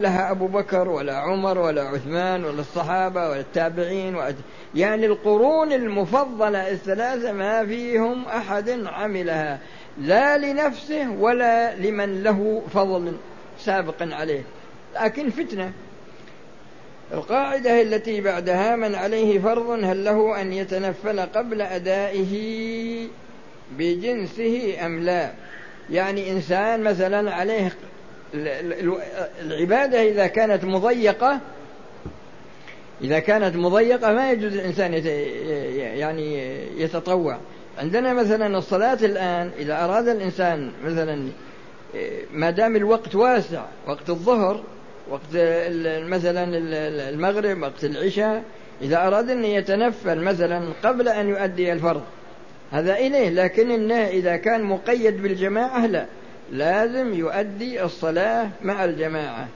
لها أبو بكر ولا عمر ولا عثمان ولا الصحابة ولا التابعين ولا يعني القرون المفضلة الثلاثة ما فيهم أحد عملها. لا لنفسه ولا لمن له فضل سابق عليه. لكن فتنة. القاعدة التي بعدها من عليه فرض هل له أن يتنفل قبل أدائه بجنسه أم لا؟ يعني إنسان مثلا عليه العبادة إذا كانت مضيقة إذا كانت مضيقة ما يجوز الإنسان يعني يتطوع. عندنا مثلا الصلاة الآن إذا أراد الإنسان مثلا ما دام الوقت واسع وقت الظهر وقت مثلا المغرب وقت العشاء إذا أراد أن يتنفل مثلا قبل أن يؤدي الفرض هذا إليه لكن إنه إذا كان مقيد بالجماعة لا. لازم يؤدي الصلاة مع الجماعة.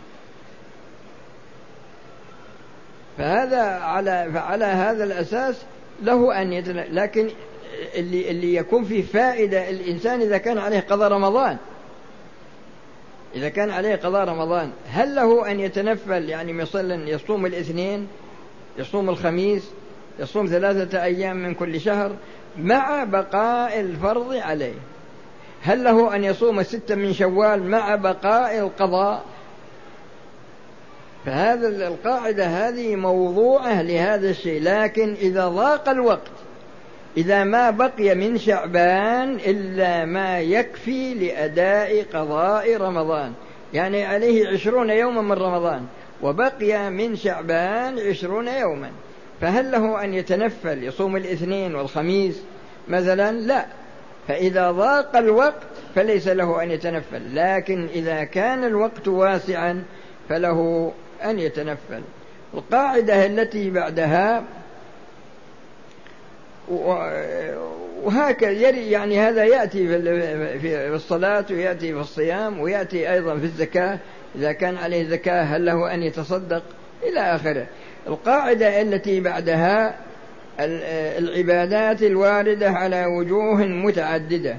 فهذا على فعلى هذا الأساس له أن يتن... لكن اللي اللي يكون فيه فائدة الإنسان إذا كان عليه قضاء رمضان. إذا كان عليه قضاء رمضان هل له أن يتنفل؟ يعني مثلا يصوم الاثنين يصوم الخميس يصوم ثلاثة أيام من كل شهر مع بقاء الفرض عليه. هل له أن يصوم ستة من شوال مع بقاء القضاء؟ فهذا القاعدة هذه موضوعة لهذا الشيء لكن إذا ضاق الوقت إذا ما بقي من شعبان إلا ما يكفي لأداء قضاء رمضان. يعني عليه عشرون يوما من رمضان وبقي من شعبان عشرون يوما. فهل له أن يتنفل يصوم الاثنين والخميس مثلا؟ لا. فإذا ضاق الوقت فليس له أن يتنفل لكن إذا كان الوقت واسعا فله أن يتنفل. القاعدة التي بعدها وهكذا يعني هذا يأتي في الصلاة ويأتي في الصيام ويأتي أيضا في الزكاة. إذا كان عليه زكاة هل له أن يتصدق؟ إلى آخره. القاعدة التي بعدها العبادات الواردة على وجوه متعددة.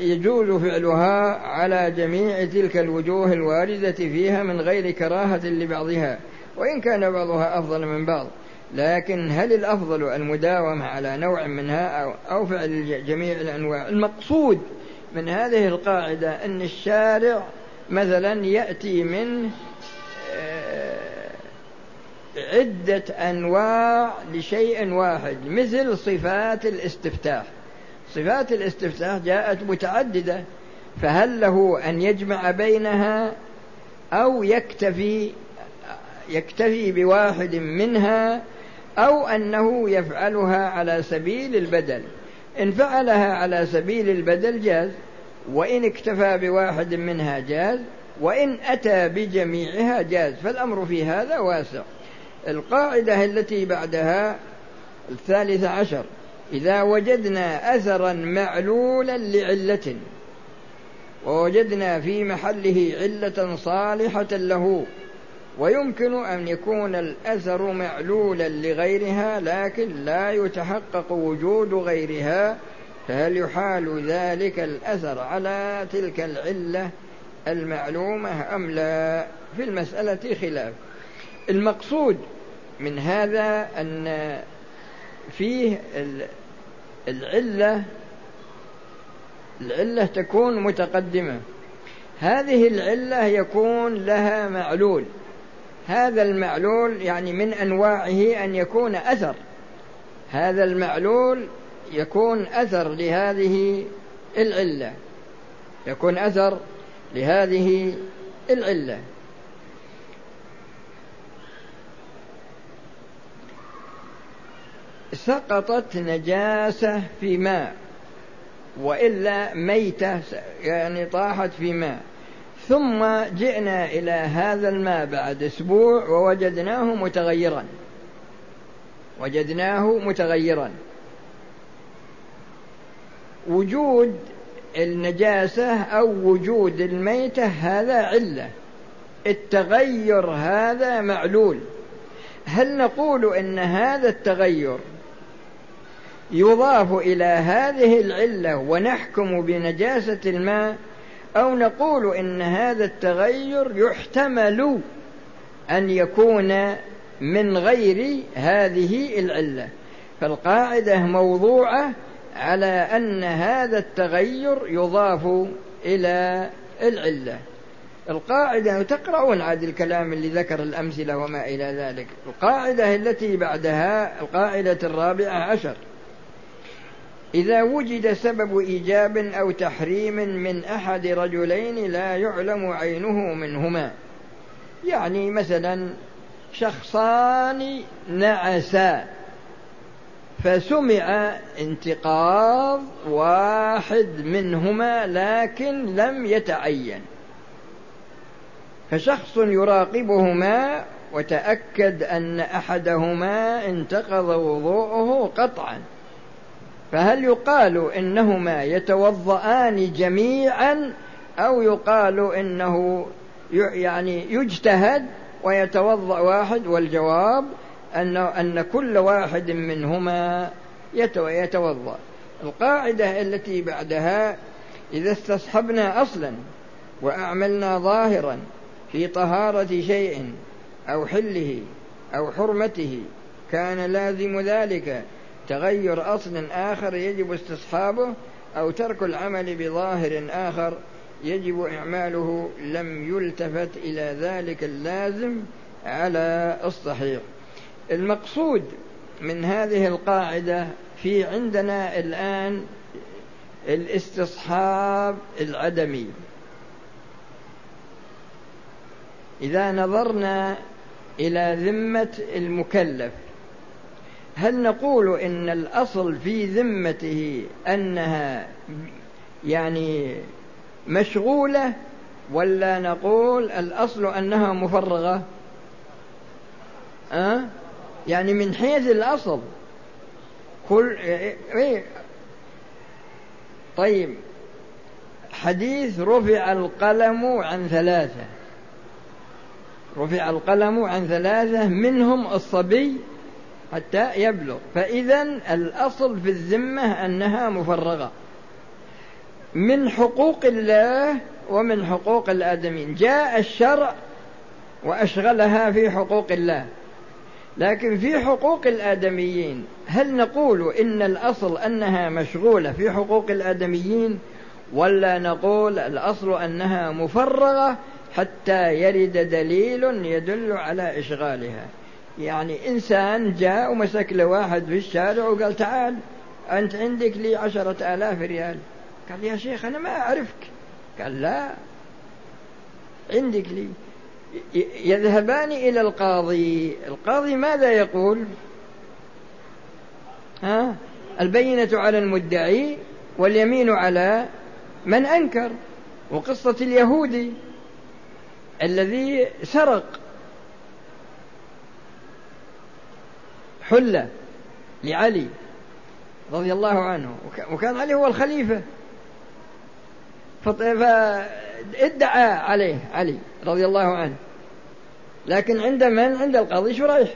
يجوز فعلها على جميع تلك الوجوه الواردة فيها من غير كراهة لبعضها وإن كان بعضها أفضل من بعض. لكن هل الأفضل المداومة على نوع منها أو فعل جميع الأنواع؟ المقصود من هذه القاعدة أن الشارع مثلا يأتي من آه، عدة أنواع لشيء واحد مثل صفات الاستفتاح. صفات الاستفتاح جاءت متعددة فهل له أن يجمع بينها أو يكتفي يكتفي بواحد منها أو أنه يفعلها على سبيل البدل. إن فعلها على سبيل البدل جاز وإن اكتفى بواحد منها جاز وإن أتى بجميعها جاز. فالأمر في هذا واسع. القاعدة التي بعدها الثالثة عشر. إذا وجدنا أثرا معلولا لعلة ووجدنا في محله علة صالحة له ويمكن أن يكون الأثر معلولا لغيرها لكن لا يتحقق وجود غيرها فهل يحال ذلك الأثر على تلك العلة المعلومة أم لا؟ في المسألة خلاف. المقصود من هذا أن فيه العلة العلة تكون متقدمة. هذه العلة يكون لها معلول. هذا المعلول يعني من أنواعه أن يكون أثر. هذا المعلول يكون أثر لهذه العلة. يكون أثر لهذه العلة. سقطت نجاسة في ماء وإلا ميتة يعني طاحت في ماء. ثم جئنا إلى هذا الماء بعد أسبوع ووجدناه متغيرا. وجدناه متغيرا. وجود النجاسة أو وجود الميتة هذا علة. التغير هذا معلول. هل نقول إن هذا التغير يضاف إلى هذه العلة ونحكم بنجاسة الماء أو نقول إن هذا التغير يحتمل أن يكون من غير هذه العلة. فالقاعدة موضوعة على أن هذا التغير يضاف إلى العلة. القاعدة تقرؤون عاد الكلام اللي ذكر الأمثلة وما إلى ذلك. القاعدة التي بعدها القاعدة الرابعة عشر. إذا وجد سبب إيجاب أو تحريم من أحد رجلين لا يعلم عينه منهما. يعني مثلا شخصان نعسا فسمع انتقاض واحد منهما لكن لم يتعين. فشخص يراقبهما وتأكد أن أحدهما انتقض وضوءه قطعا. فهل يقال إنهما يتوضأان جميعا أو يقال إنه يعني يجتهد ويتوضأ واحد والجواب أن أن كل واحد منهما يتوضأ. القاعدة التي بعدها إذا استصحبنا أصلا وأعملنا ظاهرا في طهارة شيء أو حله أو حرمته كان لازم ذلك تغير أصل آخر يجب استصحابه أو ترك العمل بظاهر آخر يجب إعماله لم يلتفت إلى ذلك اللازم على الصحيح. المقصود من هذه القاعدة في عندنا الآن الاستصحاب العدمي. إذا نظرنا إلى ذمة المكلف هل نقول إن الأصل في ذمته أنها يعني مشغولة ولا نقول الأصل أنها مفرغة؟ أه؟ يعني من حيث الأصل. كل إيه؟ طيب حديث رفع القلم عن ثلاثة. رفع القلم عن ثلاثة منهم الصبي حتى يبلغ. فإذا الأصل في الذمة أنها مفرغة. من حقوق الله ومن حقوق الآدمين جاء الشرع وأشغلها في حقوق الله. لكن في حقوق الآدميين هل نقول إن الأصل أنها مشغولة في حقوق الآدميين؟ ولا نقول الأصل أنها مفرغة حتى يرد دليل يدل على إشغالها. يعني إنسان جاء ومسك له واحد في الشارع وقال تعال أنت عندك لي عشرة آلاف ريال. قال يا شيخ أنا ما أعرفك. قال لا عندك لي. يذهبان إلى القاضي. القاضي ماذا يقول؟ ها؟ البينة على المدعي واليمين على من أنكر. وقصة اليهودي الذي سرق حلة لعلي رضي الله عنه وكان علي هو الخليفة. فادعى عليه علي رضي الله عنه. لكن عند من؟ عند القاضي شريح.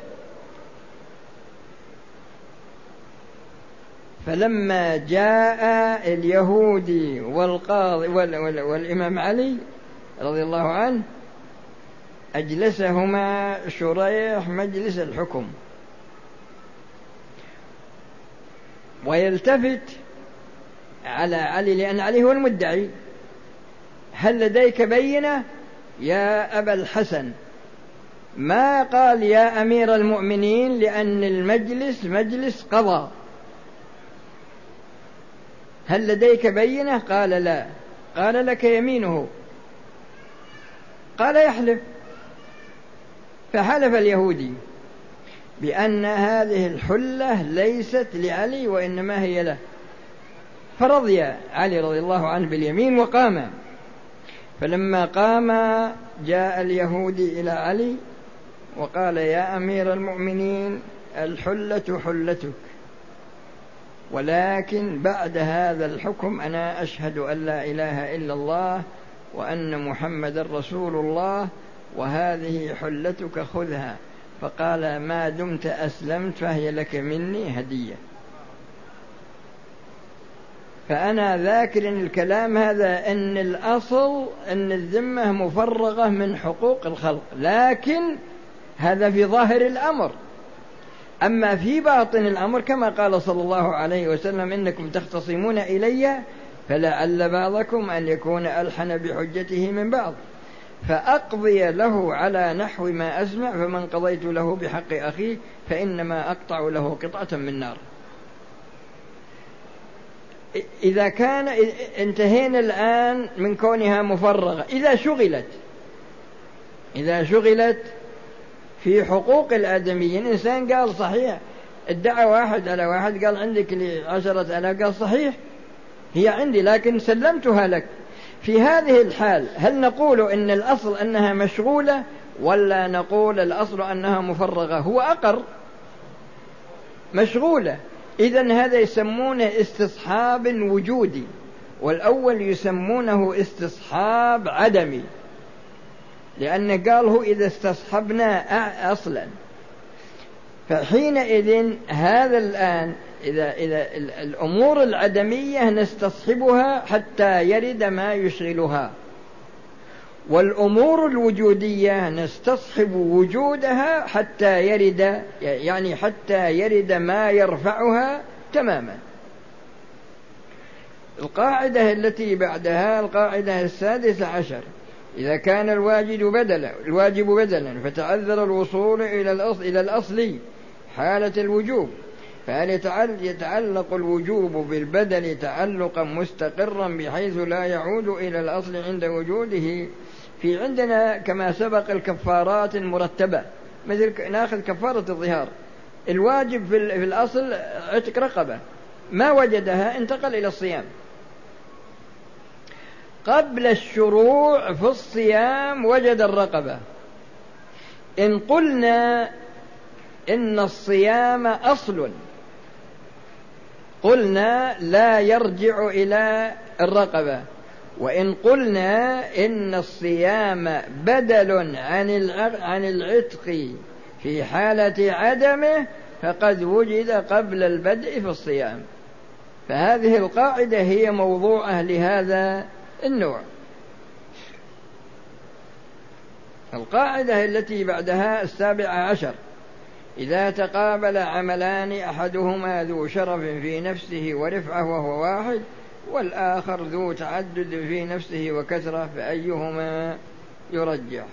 فلما جاء اليهودي والقاضي والإمام علي رضي الله عنه أجلسهما شريح مجلس الحكم. ويلتفت على علي لأن علي هو المدعي. هل لديك بينة؟ يا أبا الحسن. ما قال يا أمير المؤمنين لأن المجلس مجلس قضاء؟ هل لديك بينة؟ قال لا. قال لك يمينه. قال يحلف. فحلف اليهودي. بأن هذه الحلة ليست لعلي وإنما هي له. فرضي علي رضي الله عنه باليمين وقام. فلما قام جاء اليهودي إلى علي وقال يا أمير المؤمنين الحلة حلتك. ولكن بعد هذا الحكم أنا أشهد أن لا إله إلا الله وأن محمد رسول الله وهذه حلتك خذها. فقال ما دمت أسلمت فهي لك مني هدية. فأنا ذاكر الكلام هذا أن الأصل أن الذمة مفرغة من حقوق الخلق لكن هذا في ظاهر الأمر. أما في باطن الأمر كما قال صلى الله عليه وسلم إنكم تختصمون إلي فلعل بعضكم أن يكون ألحن بحجته من بعض. فأقضي له على نحو ما أسمع فمن قضيت له بحق أخيه فإنما أقطع له قطعة من نار. إذا كان انتهينا الآن من كونها مفرغة. إذا شغلت إذا شغلت في حقوق الآدميين إنسان قال صحيح ادعى واحد على واحد قال عندك عشرة آلاف قال صحيح هي عندي لكن سلمتها لك. في هذه الحال هل نقول إن الأصل أنها مشغولة ولا نقول الأصل أنها مفرغة؟ هو أقر. مشغولة. إذا هذا يسمونه استصحاب وجودي والأول يسمونه استصحاب عدمي. لأن قاله إذا استصحبنا أصلا. فحينئذ هذا الآن إذا إذا الأمور العدمية نستصحبها حتى يرد ما يشغلها. والأمور الوجودية نستصحب وجودها حتى يرد يعني حتى يرد ما يرفعها تماما. القاعدة التي بعدها القاعدة السادسة عشر إذا كان الواجب بدلا الواجب بدلا فتعذر الوصول إلى الأصل إلى الأصل حالة الوجوب. فهل يتعلق الوجوب بالبدل تعلقا مستقرا بحيث لا يعود إلى الأصل عند وجوده. في عندنا كما سبق الكفارات المرتبة. مثل ناخذ كفارة الظهار. الواجب في الأصل عتق رقبة. ما وجدها؟ انتقل إلى الصيام. قبل الشروع في الصيام وجد الرقبة. إن قلنا إن الصيام أصل قلنا لا يرجع إلى الرقبة. وإن قلنا إن الصيام بدل عن عن العتق في حالة عدمه فقد وجد قبل البدء في الصيام. فهذه القاعدة هي موضوعة لهذا النوع. القاعدة التي بعدها السابعة عشر. إذا تقابل عملان أحدهما ذو شرف في نفسه ورفعة وهو واحد والآخر ذو تعدد في نفسه وكثرة فأيهما يرجح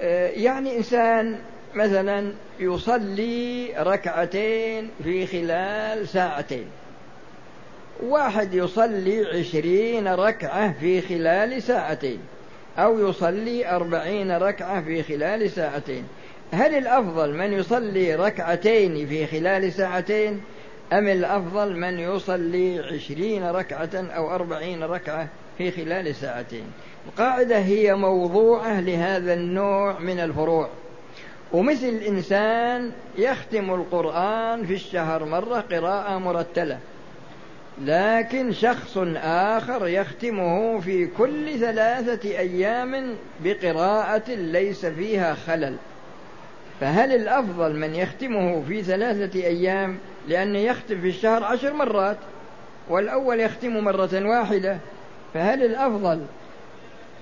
آه، يعني إنسان مثلا يصلي ركعتين في خلال ساعتين. واحد يصلي عشرين ركعة في خلال ساعتين أو يصلي أربعين ركعة في خلال ساعتين. هل الأفضل من يصلي ركعتين في خلال ساعتين أم الأفضل من يصلي عشرين ركعة أو أربعين ركعة في خلال ساعتين؟ القاعدة هي موضوعة لهذا النوع من الفروع. ومثل إنسان يختم القرآن في الشهر مرة قراءة مرتلة لكن شخص آخر يختمه في كل ثلاثة أيام بقراءة ليس فيها خلل. فهل الأفضل من يختمه في ثلاثة أيام لأنه يختم في الشهر عشر مرات والأول يختم مرة واحدة؟ فهل الأفضل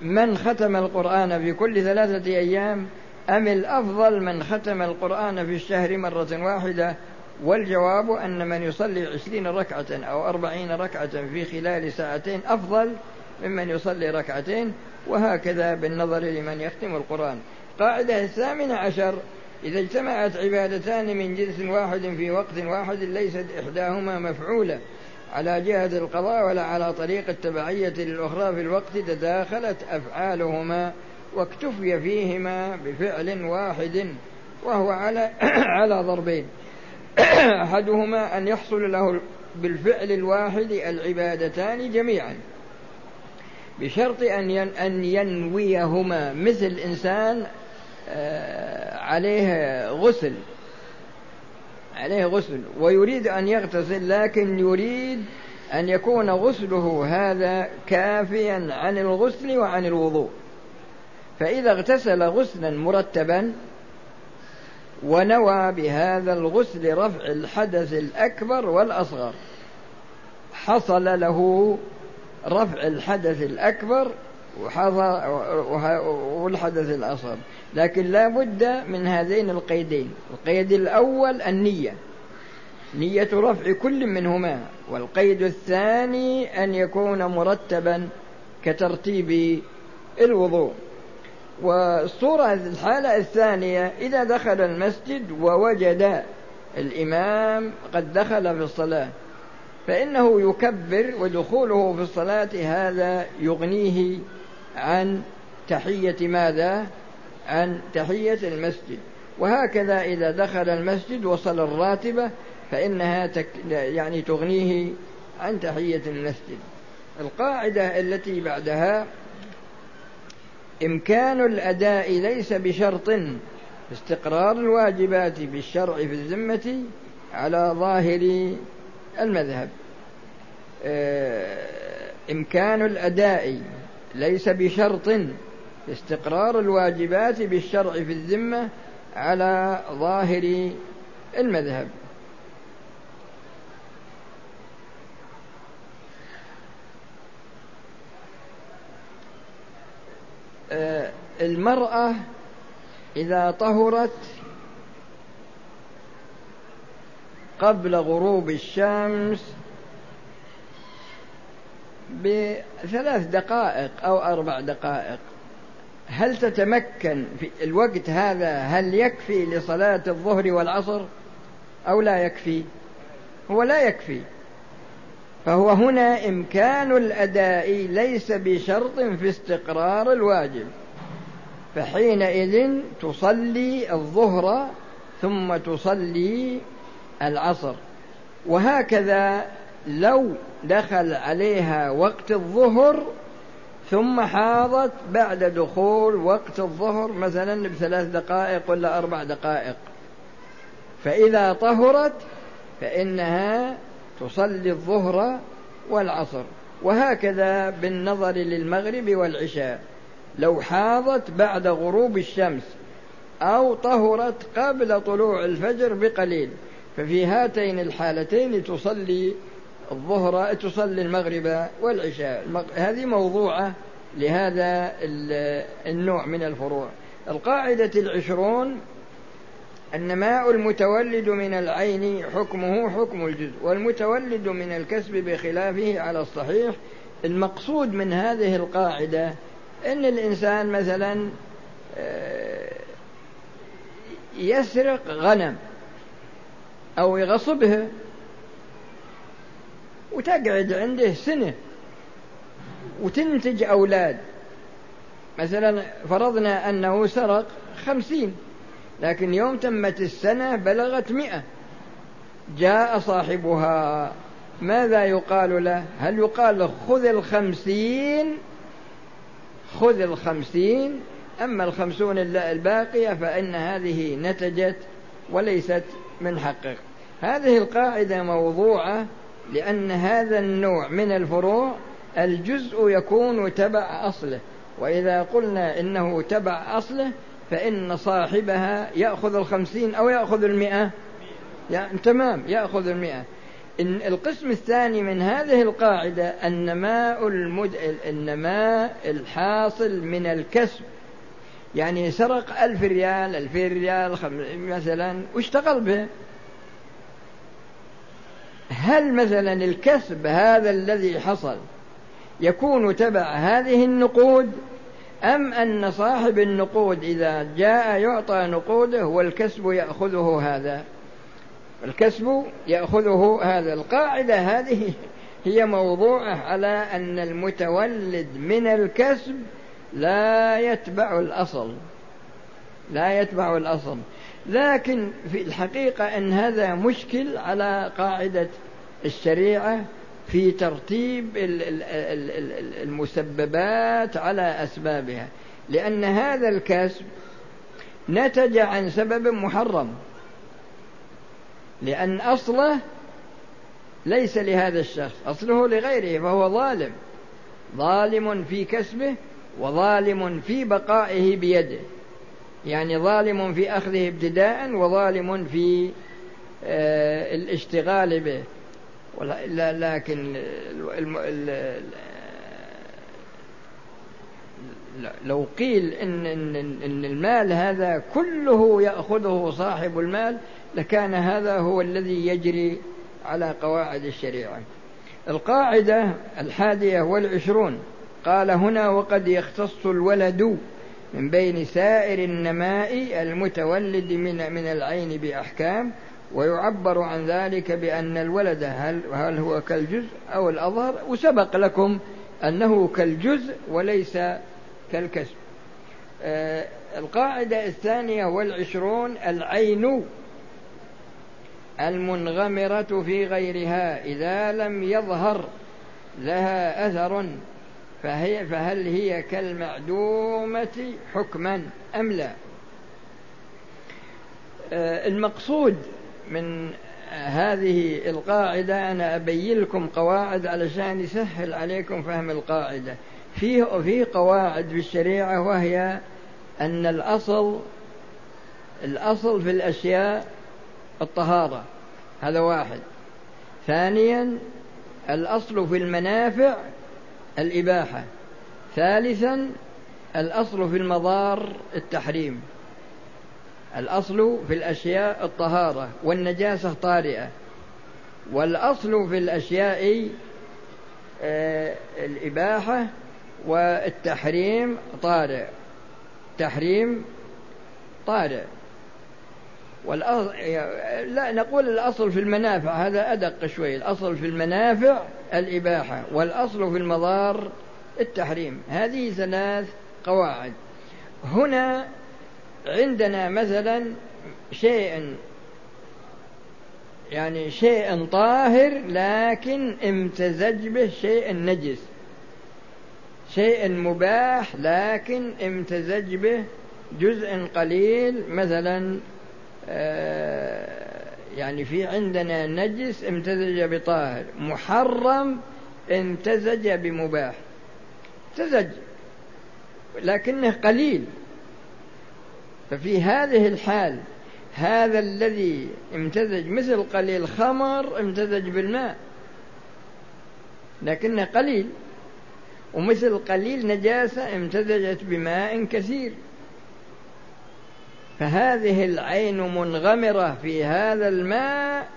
من ختم القرآن في كل ثلاثة أيام أم الأفضل من ختم القرآن في الشهر مرة واحدة؟ والجواب أن من يصلي عشرين ركعة أو أربعين ركعة في خلال ساعتين أفضل ممن يصلي ركعتين وهكذا بالنظر لمن يختم القرآن. قاعدة الثامنة عشر إذا اجتمعت عبادتان من جنس واحد في وقت واحد ليست إحداهما مفعولة. على جهة القضاء ولا على طريق التبعية للأخرى في الوقت تداخلت أفعالهما واكتفي فيهما بفعل واحد وهو على على ضربين. أحدهما أن يحصل له بالفعل الواحد العبادتان جميعا بشرط أن أن ينويهما. مثل إنسان عليه غسل عليه غسل ويريد أن يغتسل لكن يريد أن يكون غسله هذا كافيا عن الغسل وعن الوضوء. فإذا اغتسل غسلا مرتبا ونوى بهذا الغسل رفع الحدث الأكبر والأصغر حصل له رفع الحدث الأكبر والحدث الأصغر. لكن لا بد من هذين القيدين. القيد الأول النية. نية رفع كل منهما. والقيد الثاني أن يكون مرتبا كترتيب الوضوء. والصورة الحالة الثانية إذا دخل المسجد ووجد الإمام قد دخل في الصلاة فإنه يكبر ودخوله في الصلاة هذا يغنيه عن تحية ماذا؟ عن تحية المسجد. وهكذا إذا دخل المسجد وصل الراتبة فإنها تك يعني تغنيه عن تحية المسجد. القاعدة التي بعدها إمكان الأداء ليس بشرط استقرار الواجبات بالشرع في الذمة على ظاهر المذهب. آه، إمكان الأداء ليس بشرط استقرار الواجبات بالشرع في الذمة على ظاهر المذهب. آه، المرأة إذا طهرت قبل غروب الشمس بثلاث دقائق أو أربع دقائق. هل تتمكن في الوقت هذا هل يكفي لصلاة الظهر والعصر أو لا يكفي؟ هو لا يكفي. فهو هنا إمكان الأداء ليس بشرط في استقرار الواجب. فحينئذ تصلي الظهر ثم تصلي العصر. وهكذا لو دخل عليها وقت الظهر ثم حاضت بعد دخول وقت الظهر مثلا بثلاث دقائق ولا أربع دقائق. فإذا طهرت فإنها تصلي الظهر والعصر. وهكذا بالنظر للمغرب والعشاء. لو حاضت بعد غروب الشمس أو طهرت قبل طلوع الفجر بقليل ففي هاتين الحالتين تصلي الظهر تصلي المغرب والعشاء. هذه موضوعة لهذا النوع من الفروع. القاعدة العشرون النماء المتولد من العين حكمه حكم الجزء والمتولد من الكسب بخلافه على الصحيح. المقصود من هذه القاعدة أن الإنسان مثلا آه، يسرق غنم أو يغصبها وتقعد عنده سنة وتنتج أولاد. مثلا فرضنا أنه سرق خمسين لكن يوم تمت السنة بلغت مئة. جاء صاحبها ماذا يقال له؟ هل يقال خذ الخمسين؟ خذ الخمسين أما الخمسون الباقية فإن هذه نتجت وليست من حقك هذه القاعدة موضوعة لأن هذا النوع من الفروع الجزء يكون تبع أصله. وإذا قلنا إنه تبع أصله فإن صاحبها يأخذ الخمسين أو يأخذ المئة. يعني تمام يأخذ المئة. إن القسم الثاني من هذه القاعدة النماء المد... النماء الحاصل من الكسب. يعني سرق ألف ريال ألفين ريال خم... مثلا واشتغل به. هل مثلا الكسب هذا الذي حصل يكون تبع هذه النقود أم أن صاحب النقود إذا جاء يعطى نقوده والكسب يأخذه هذا؟ الكسب يأخذه هذا. القاعدة هذه هي موضوعة على أن المتولد من الكسب لا يتبع الأصل. لا يتبع الأصل. لكن في الحقيقة أن هذا مشكل على قاعدة الشريعة في ترتيب المسببات على أسبابها لأن هذا الكسب نتج عن سبب محرم لأن أصله ليس لهذا الشخص أصله لغيره فهو ظالم ظالم في كسبه وظالم في بقائه بيده يعني ظالم في أخذه ابتداء وظالم في آه، الاشتغال به. لكن لو قيل إن, إن, إن المال هذا كله يأخذه صاحب المال لكان هذا هو الذي يجري على قواعد الشريعة. القاعدة الحادية والعشرون قال هنا وقد يختص الولد من بين سائر النماء المتولد من من العين بأحكام ويعبر عن ذلك بأن الولد هل, هل هو كالجزء أو الأظهر وسبق لكم أنه كالجزء وليس كالكسب آه القاعدة الثانية والعشرون العين المنغمرة في غيرها إذا لم يظهر لها أثر فهي فهل هي كالمعدومة حكما أم لا؟ آه المقصود من هذه القاعدة أنا أبين لكم قواعد علشان يسهل عليكم فهم القاعدة. في في قواعد في الشريعة وهي أن الأصل الأصل في الأشياء الطهارة. هذا واحد. ثانيا الأصل في المنافع الإباحة. ثالثا الأصل في المضار التحريم. الأصل في الأشياء الطهارة والنجاسة طارئة. والأصل في الأشياء آه، الإباحة والتحريم طارئ. تحريم طارئ. والأصل لا نقول الأصل في المنافع هذا أدق شوي. الأصل في المنافع الإباحة والأصل في المضار التحريم. هذه ثلاث قواعد. هنا عندنا مثلا شيء يعني شيء طاهر لكن امتزج به شيء نجس. شيء مباح لكن امتزج به جزء قليل. مثلا آه، يعني في عندنا نجس امتزج بطاهر محرم امتزج بمباح. امتزج لكنه قليل. ففي هذه الحال هذا الذي امتزج مثل قليل خمر امتزج بالماء لكنه قليل ومثل قليل نجاسة امتزجت بماء كثير. فهذه العين منغمرة في هذا الماء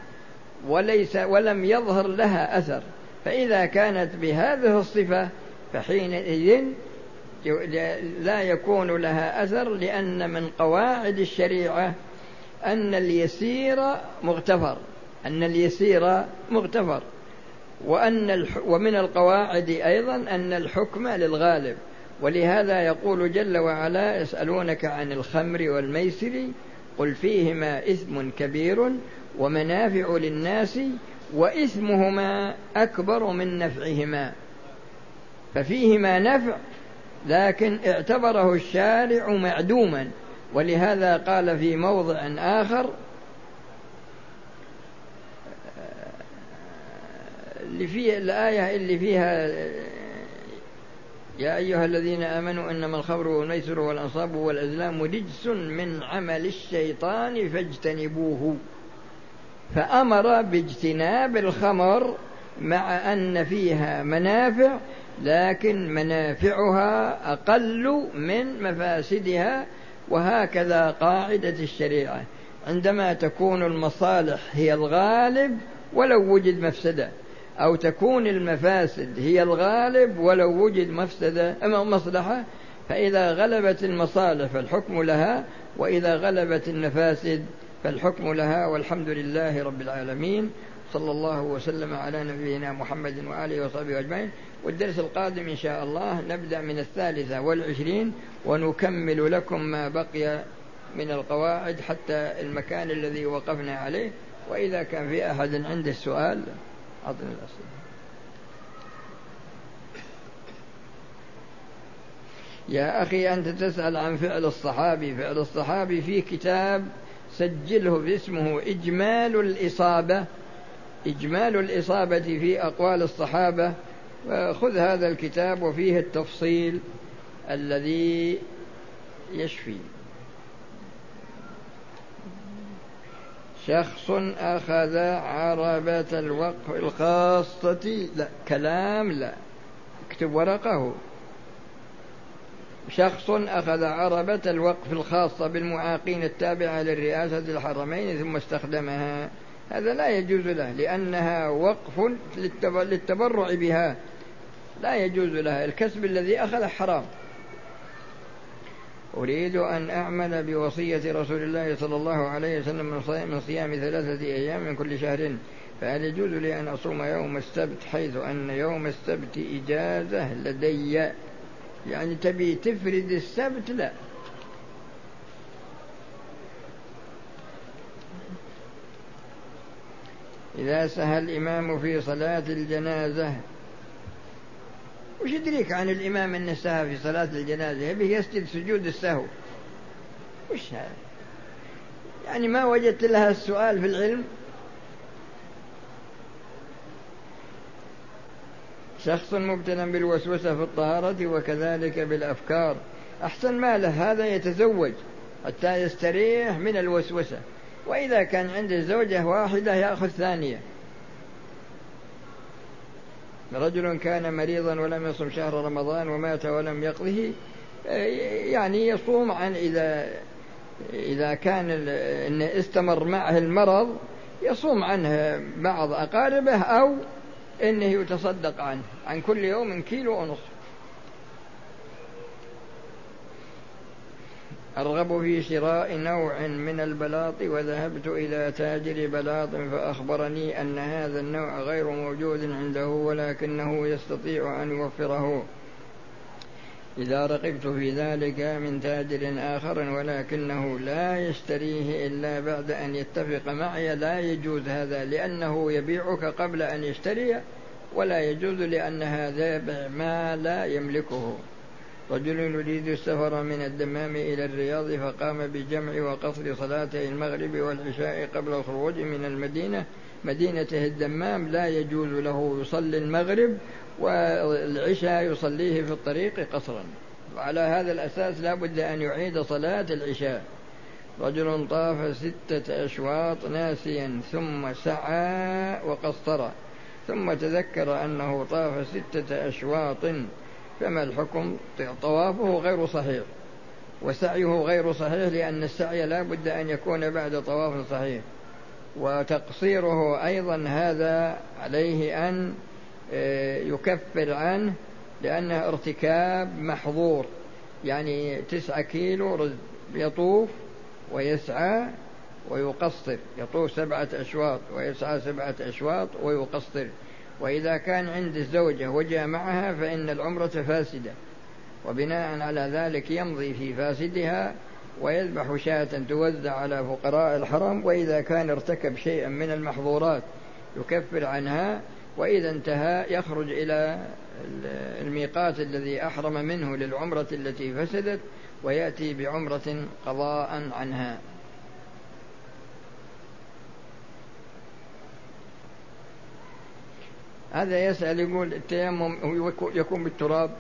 وليس ولم يظهر لها أثر. فإذا كانت بهذه الصفة فحينئذ لا يكون لها أثر لأن من قواعد الشريعة أن اليسير مغتفر أن اليسير مغتفر. وأن ومن القواعد أيضا أن الحكم للغالب. ولهذا يقول جل وعلا يسألونك عن الخمر والميسر قل فيهما إثم كبير ومنافع للناس وإثمهما أكبر من نفعهما. ففيهما نفع لكن اعتبره الشارع معدوما. ولهذا قال في موضع آخر اللي في الآية اللي فيها يا أيها الذين آمنوا إنما الخمر والميسر والأنصاب والأزلام رجس من عمل الشيطان فاجتنبوه. فأمر باجتناب الخمر مع أن فيها منافع لكن منافعها أقل من مفاسدها وهكذا قاعدة الشريعة. عندما تكون المصالح هي الغالب ولو وجد مفسدة. أو تكون المفاسد هي الغالب ولو وجد مفسدة أما مصلحة فإذا غلبت المصالح فالحكم لها وإذا غلبت المفاسد فالحكم لها والحمد لله رب العالمين. صلى الله وسلم على نبينا محمد وآله وصحبه أجمعين. والدرس القادم إن شاء الله نبدأ من الثالثة والعشرين ونكمل لكم ما بقي من القواعد حتى المكان الذي وقفنا عليه. وإذا كان في أحد عنده سؤال أعطني الأسئلة. يا أخي أنت تسأل عن فعل الصحابي. فعل الصحابي في كتاب سجله باسمه إجمال الإصابة. إجمال الإصابة في أقوال الصحابة خذ هذا الكتاب وفيه التفصيل الذي يشفي. شخص أخذ عربة الوقف الخاصة لا كلام لا اكتب ورقه. شخص أخذ عربة الوقف الخاصة بالمعاقين التابعة للرئاسة الحرمين ثم استخدمها. هذا لا يجوز له لأنها وقف للتبرع بها. لا يجوز لها الكسب الذي أخذ حرام. أريد أن أعمل بوصية رسول الله صلى الله عليه وسلم من صيام ثلاثة أيام من كل شهر. فهل يجوز لي أن أصوم يوم السبت حيث أن يوم السبت إجازة لدي؟ يعني تبي تفرد السبت؟ لا. إذا سهى الإمام في صلاة الجنازة. وش يدريك عن الإمام أنه سهى في صلاة الجنازة؟ يبي يسجد سجود السهو. وش هذا؟ يعني ما وجدت لها السؤال في العلم؟ شخص مبتلى بالوسوسة في الطهارة وكذلك بالأفكار. أحسن ما له هذا يتزوج حتى يستريح من الوسوسة. وإذا كان عنده زوجة واحدة يأخذ ثانية. رجل كان مريضا ولم يصم شهر رمضان ومات ولم يقضه يعني يصوم عن إذا إذا كان إن استمر معه المرض يصوم عنه بعض أقاربه أو إنه يتصدق عنه عن كل يوم كيلو ونصف. أرغب في شراء نوع من البلاط وذهبت إلى تاجر بلاط فأخبرني أن هذا النوع غير موجود عنده ولكنه يستطيع أن يوفره. إذا رقبت في ذلك من تاجر آخر ولكنه لا يشتريه إلا بعد أن يتفق معي لا يجوز هذا لأنه يبيعك قبل أن يشتري ولا يجوز لأن هذا ما لا يملكه. رجل يريد السفر من الدمام إلى الرياض فقام بجمع وقصر صلاتي المغرب والعشاء قبل الخروج من المدينة. مدينته الدمام لا يجوز له يصلي المغرب والعشاء يصليه في الطريق قصرا. وعلى هذا الأساس لا بد أن يعيد صلاة العشاء. رجل طاف ستة أشواط ناسيا ثم سعى وقصر. ثم تذكر أنه طاف ستة أشواط فما الحكم؟ طوافه غير صحيح وسعيه غير صحيح لأن السعي لا بد أن يكون بعد طواف صحيح. وتقصيره أيضا هذا عليه أن آه، يكفر عنه لأنه ارتكاب محظور. يعني تسعة كيلو يطوف ويسعى ويقصر. يطوف سبعة أشواط ويسعى سبعة أشواط ويقصر. وإذا كان عند الزوجة وجاء معها فإن العمرة فاسدة وبناء على ذلك يمضي في فاسدها ويذبح شاة توزع على فقراء الحرم وإذا كان ارتكب شيئا من المحظورات يكفر عنها وإذا انتهى يخرج إلى الميقات الذي أحرم منه للعمرة التي فسدت ويأتي بعمرة قضاء عنها. هذا يسأل يقول التيمم يكون بالتراب.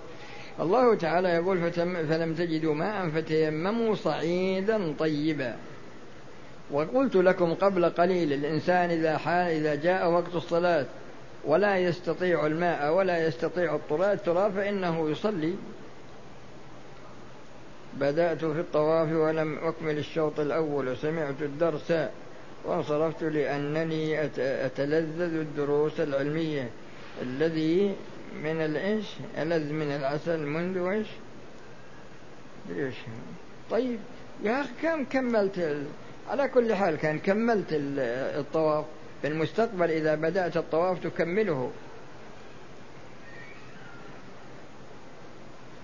الله تعالى يقول فلم تجدوا ماء فتيمموا صعيدا طيبا. وقلت لكم قبل قليل الإنسان إذا حال إذا جاء وقت الصلاة ولا يستطيع الماء ولا يستطيع التراب فإنه يصلي. بدأت في الطواف ولم أكمل الشوط الأول وسمعت الدرس وانصرفت لأنني أتلذذ الدروس العلمية الذي من الإيش ألذ من العسل منذ إيش إيش طيب يا أخي كم كملت. على كل حال كان كملت الطواف. في المستقبل إذا بدأت الطواف تكمله.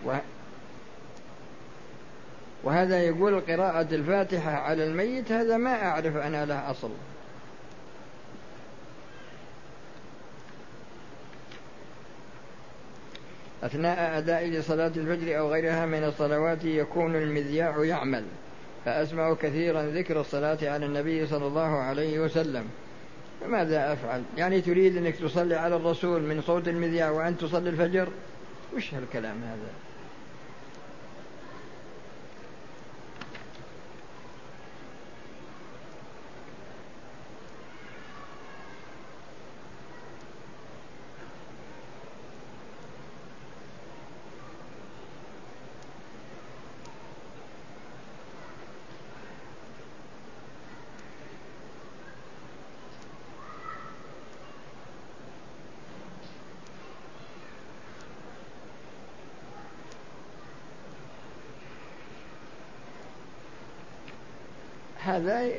و... وهذا يقول قراءة الفاتحة على الميت هذا ما أعرف أنا له أصل. أثناء أداء صلاة الفجر أو غيرها من الصلوات يكون المذياع يعمل فأسمع كثيرا ذكر الصلاة على النبي صلى الله عليه وسلم. فماذا أفعل؟ يعني تريد أنك تصلي على الرسول من صوت المذياع وأنت تصلي الفجر؟ وش هالكلام هذا؟ هذا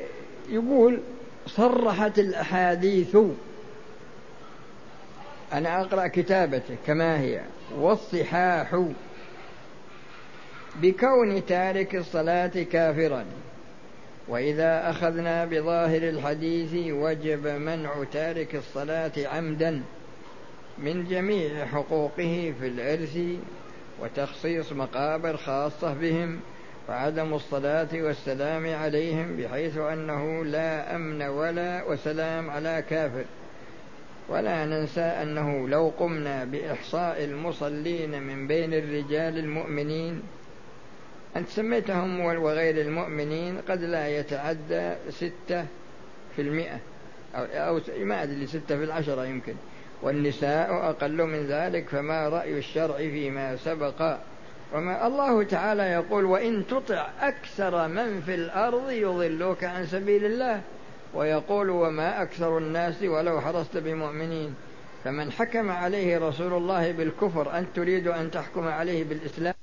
يقول صرحت الأحاديث. أنا أقرأ كتابته كما هي. والصحاح. بكون تارك الصلاة كافرا. وإذا أخذنا بظاهر الحديث وجب منع تارك الصلاة عمدا من جميع حقوقه في الإرث وتخصيص مقابر خاصة بهم وعدم الصلاة والسلام عليهم بحيث أنه لا أمن ولا وسلام على كافر. ولا ننسى أنه لو قمنا بإحصاء المصلين من بين الرجال المؤمنين أنت سميتهم وغير المؤمنين قد لا يتعدى ستة في المئة أو, أو ما أدري ستة في العشرة يمكن. والنساء أقل من ذلك فما رأي الشرع فيما سبق. وما الله تعالى يقول وإن تطع أكثر من في الأرض يضلوك عن سبيل الله ويقول وما أكثر الناس ولو حرصت بمؤمنين فمن حكم عليه رسول الله بالكفر أن تريد أن تحكم عليه بالإسلام